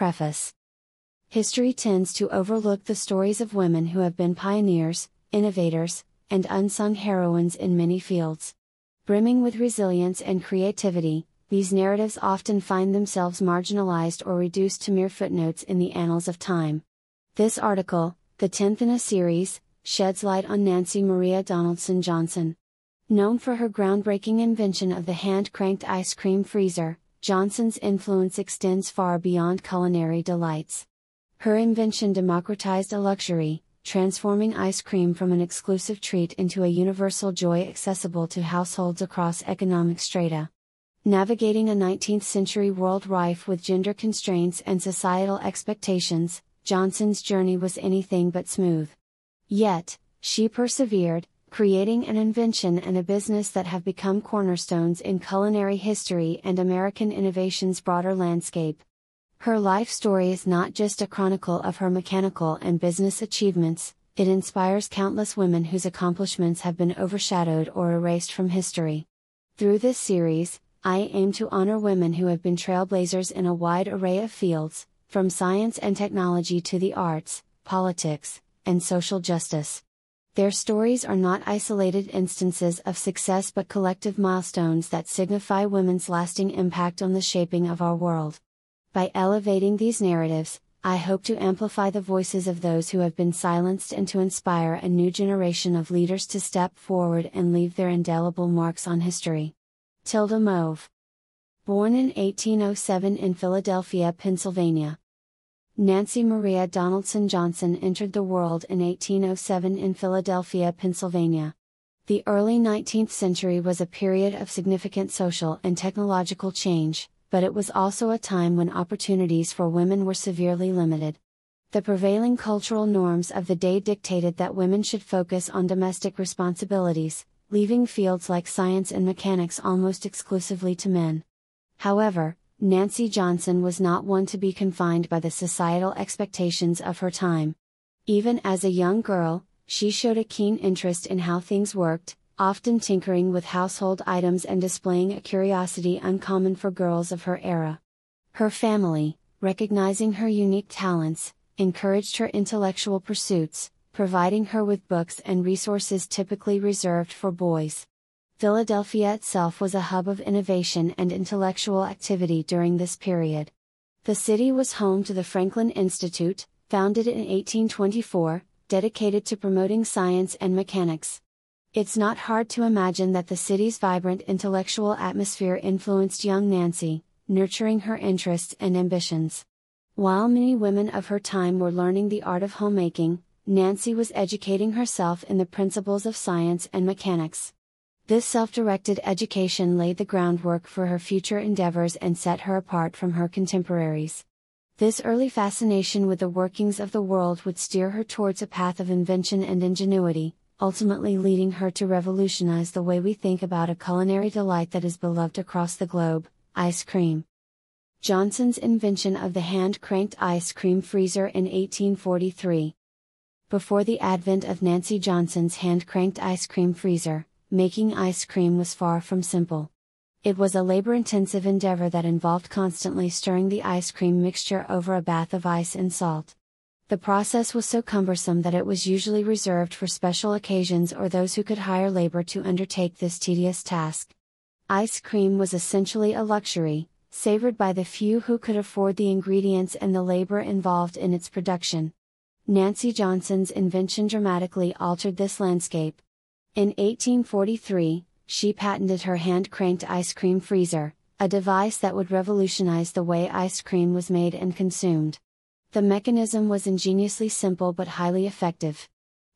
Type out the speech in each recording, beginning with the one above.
Preface History tends to overlook the stories of women who have been pioneers, innovators, and unsung heroines in many fields. Brimming with resilience and creativity, these narratives often find themselves marginalized or reduced to mere footnotes in the annals of time. This article, the 10th in a series, sheds light on Nancy Maria Donaldson Johnson. Known for her groundbreaking invention of the hand cranked ice cream freezer, Johnson's influence extends far beyond culinary delights. Her invention democratized a luxury, transforming ice cream from an exclusive treat into a universal joy accessible to households across economic strata. Navigating a 19th century world rife with gender constraints and societal expectations, Johnson's journey was anything but smooth. Yet, she persevered, creating an invention and a business that have become cornerstones in culinary history and American innovation's broader landscape. Her life story is not just a chronicle of her mechanical and business achievements, it inspires countless women whose accomplishments have been overshadowed or erased from history. Through this series, I aim to honor women who have been trailblazers in a wide array of fields, from science and technology to the arts, politics, and social justice. Their stories are not isolated instances of success but collective milestones that signify women's lasting impact on the shaping of our world. By elevating these narratives, I hope to amplify the voices of those who have been silenced and to inspire a new generation of leaders to step forward and leave their indelible marks on history. Tilda Mauve. Born in 1807 in Philadelphia, Pennsylvania. Nancy Maria Donaldson Johnson entered the world in 1807 in Philadelphia, Pennsylvania. The early 19th century was a period of significant social and technological change, but it was also a time when opportunities for women were severely limited. The prevailing cultural norms of the day dictated that women should focus on domestic responsibilities, leaving fields like science and mechanics almost exclusively to men. However, Nancy Johnson was not one to be confined by the societal expectations of her time. Even as a young girl, she showed a keen interest in how things worked, often tinkering with household items and displaying a curiosity uncommon for girls of her era. Her family, recognizing her unique talents, encouraged her intellectual pursuits, providing her with books and resources typically reserved for boys. Philadelphia itself was a hub of innovation and intellectual activity during this period. The city was home to the Franklin Institute, founded in 1824, dedicated to promoting science and mechanics. It's not hard to imagine that the city's vibrant intellectual atmosphere influenced young Nancy, nurturing her interests and ambitions. While many women of her time were learning the art of homemaking, Nancy was educating herself in the principles of science and mechanics. This self directed education laid the groundwork for her future endeavors and set her apart from her contemporaries. This early fascination with the workings of the world would steer her towards a path of invention and ingenuity, ultimately leading her to revolutionize the way we think about a culinary delight that is beloved across the globe ice cream. Johnson's invention of the hand cranked ice cream freezer in 1843. Before the advent of Nancy Johnson's hand cranked ice cream freezer, making ice cream was far from simple. It was a labor intensive endeavor that involved constantly stirring the ice cream mixture over a bath of ice and salt. The process was so cumbersome that it was usually reserved for special occasions or those who could hire labor to undertake this tedious task. Ice cream was essentially a luxury, savored by the few who could afford the ingredients and the labor involved in its production. Nancy Johnson's invention dramatically altered this landscape. In 1843, she patented her hand cranked ice cream freezer, a device that would revolutionize the way ice cream was made and consumed. The mechanism was ingeniously simple but highly effective.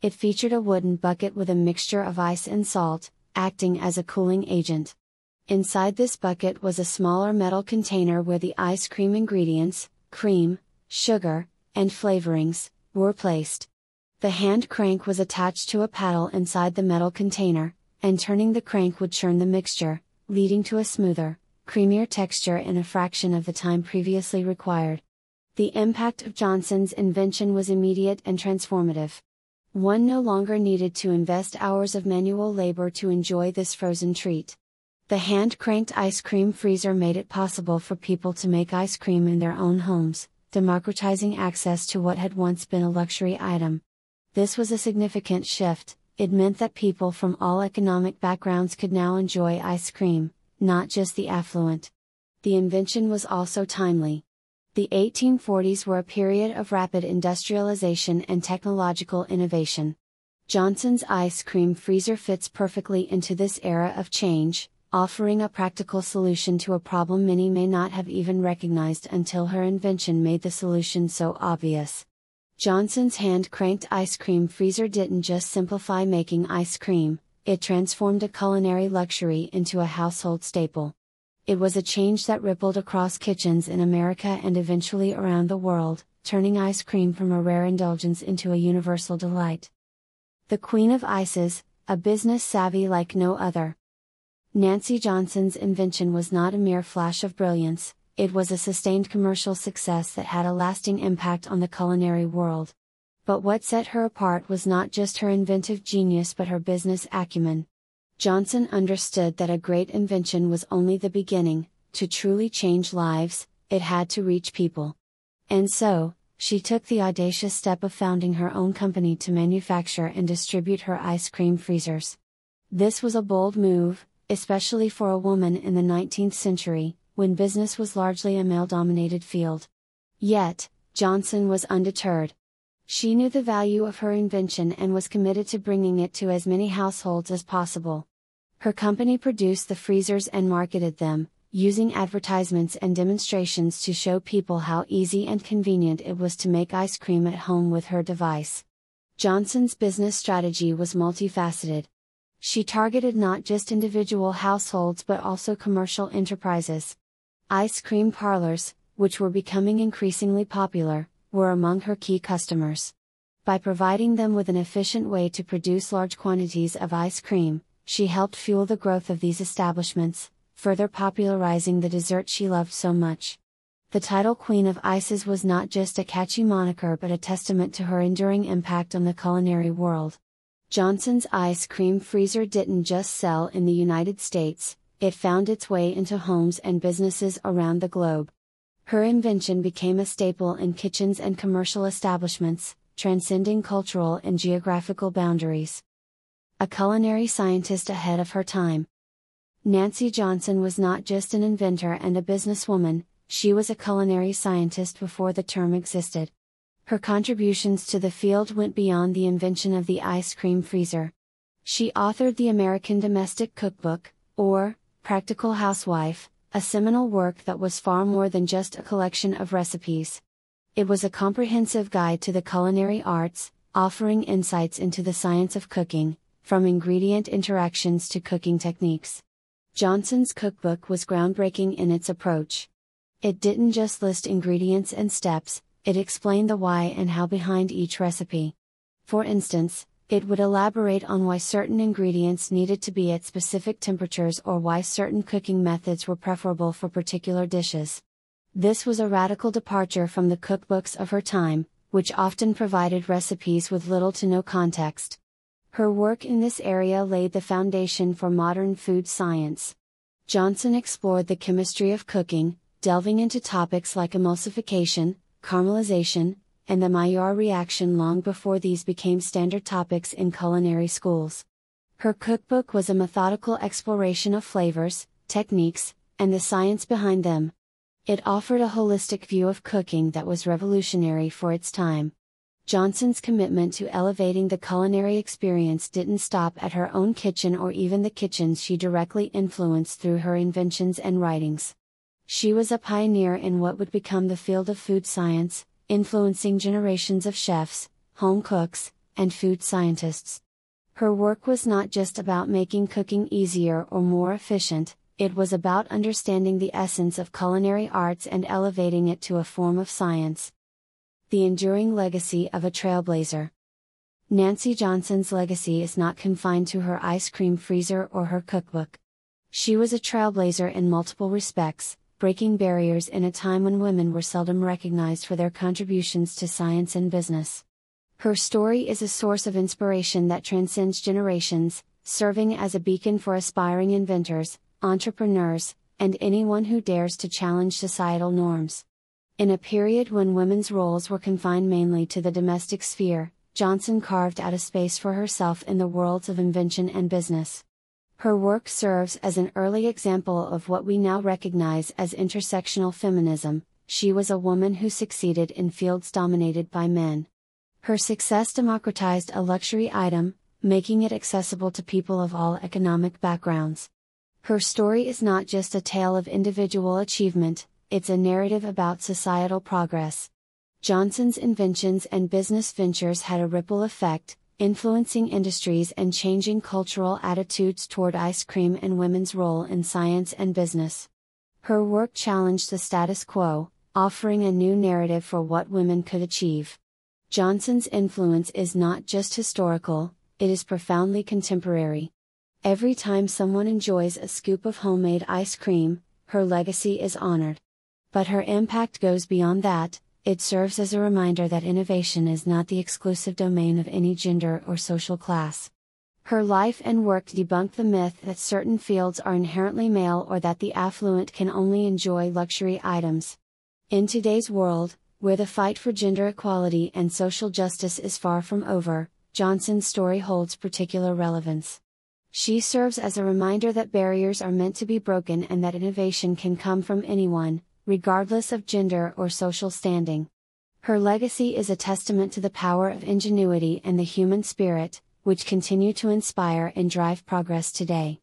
It featured a wooden bucket with a mixture of ice and salt, acting as a cooling agent. Inside this bucket was a smaller metal container where the ice cream ingredients, cream, sugar, and flavorings, were placed. The hand crank was attached to a paddle inside the metal container, and turning the crank would churn the mixture, leading to a smoother, creamier texture in a fraction of the time previously required. The impact of Johnson's invention was immediate and transformative. One no longer needed to invest hours of manual labor to enjoy this frozen treat. The hand cranked ice cream freezer made it possible for people to make ice cream in their own homes, democratizing access to what had once been a luxury item. This was a significant shift, it meant that people from all economic backgrounds could now enjoy ice cream, not just the affluent. The invention was also timely. The 1840s were a period of rapid industrialization and technological innovation. Johnson's ice cream freezer fits perfectly into this era of change, offering a practical solution to a problem many may not have even recognized until her invention made the solution so obvious. Johnson's hand cranked ice cream freezer didn't just simplify making ice cream, it transformed a culinary luxury into a household staple. It was a change that rippled across kitchens in America and eventually around the world, turning ice cream from a rare indulgence into a universal delight. The Queen of Ices, a business savvy like no other. Nancy Johnson's invention was not a mere flash of brilliance, it was a sustained commercial success that had a lasting impact on the culinary world. But what set her apart was not just her inventive genius but her business acumen. Johnson understood that a great invention was only the beginning, to truly change lives, it had to reach people. And so, she took the audacious step of founding her own company to manufacture and distribute her ice cream freezers. This was a bold move, especially for a woman in the 19th century, when business was largely a male dominated field. Yet, Johnson was undeterred. She knew the value of her invention and was committed to bringing it to as many households as possible. Her company produced the freezers and marketed them, using advertisements and demonstrations to show people how easy and convenient it was to make ice cream at home with her device. Johnson's business strategy was multifaceted. She targeted not just individual households but also commercial enterprises. Ice cream parlors, which were becoming increasingly popular, were among her key customers. By providing them with an efficient way to produce large quantities of ice cream, she helped fuel the growth of these establishments, further popularizing the dessert she loved so much. The title Queen of Ices was not just a catchy moniker but a testament to her enduring impact on the culinary world. Johnson's ice cream freezer didn't just sell in the United States, it found its way into homes and businesses around the globe. Her invention became a staple in kitchens and commercial establishments, transcending cultural and geographical boundaries a culinary scientist ahead of her time. Nancy Johnson was not just an inventor and a businesswoman, she was a culinary scientist before the term existed. Her contributions to the field went beyond the invention of the ice cream freezer. She authored the American Domestic Cookbook, or, Practical Housewife, a seminal work that was far more than just a collection of recipes. It was a comprehensive guide to the culinary arts, offering insights into the science of cooking, from ingredient interactions to cooking techniques. Johnson's cookbook was groundbreaking in its approach. It didn't just list ingredients and steps, it explained the why and how behind each recipe. For instance, it would elaborate on why certain ingredients needed to be at specific temperatures or why certain cooking methods were preferable for particular dishes. This was a radical departure from the cookbooks of her time, which often provided recipes with little to no context. Her work in this area laid the foundation for modern food science. Johnson explored the chemistry of cooking, delving into topics like emulsification, caramelization, and the Maillard reaction long before these became standard topics in culinary schools. Her cookbook was a methodical exploration of flavors, techniques, and the science behind them. It offered a holistic view of cooking that was revolutionary for its time. Johnson's commitment to elevating the culinary experience didn't stop at her own kitchen or even the kitchens she directly influenced through her inventions and writings. She was a pioneer in what would become the field of food science, influencing generations of chefs, home cooks, and food scientists. Her work was not just about making cooking easier or more efficient, it was about understanding the essence of culinary arts and elevating it to a form of science the enduring legacy of a trailblazer. Nancy Johnson's legacy is not confined to her ice cream freezer or her cookbook. She was a trailblazer in multiple respects, breaking barriers in a time when women were seldom recognized for their contributions to science and business. Her story is a source of inspiration that transcends generations, serving as a beacon for aspiring inventors, entrepreneurs, and anyone who dares to challenge societal norms. In a period when women's roles were confined mainly to the domestic sphere, Johnson carved out a space for herself in the worlds of invention and business. Her work serves as an early example of what we now recognize as intersectional feminism. She was a woman who succeeded in fields dominated by men. Her success democratized a luxury item, making it accessible to people of all economic backgrounds. Her story is not just a tale of individual achievement, it's a narrative about societal progress. Johnson's inventions and business ventures had a ripple effect, influencing industries and changing cultural attitudes toward ice cream and women's role in science and business. Her work challenged the status quo, offering a new narrative for what women could achieve. Johnson's influence is not just historical, it is profoundly contemporary. Every time someone enjoys a scoop of homemade ice cream, her legacy is honored. But her impact goes beyond that, it serves as a reminder that innovation is not the exclusive domain of any gender or social class. Her life and work debunk the myth that certain fields are inherently male or that the affluent can only enjoy luxury items. In today's world, where the fight for gender equality and social justice is far from over, Johnson's story holds particular relevance. She serves as a reminder that barriers are meant to be broken and that innovation can come from anyone, regardless of gender or social standing. Her legacy is a testament to the power of ingenuity and the human spirit, which continue to inspire and drive progress today.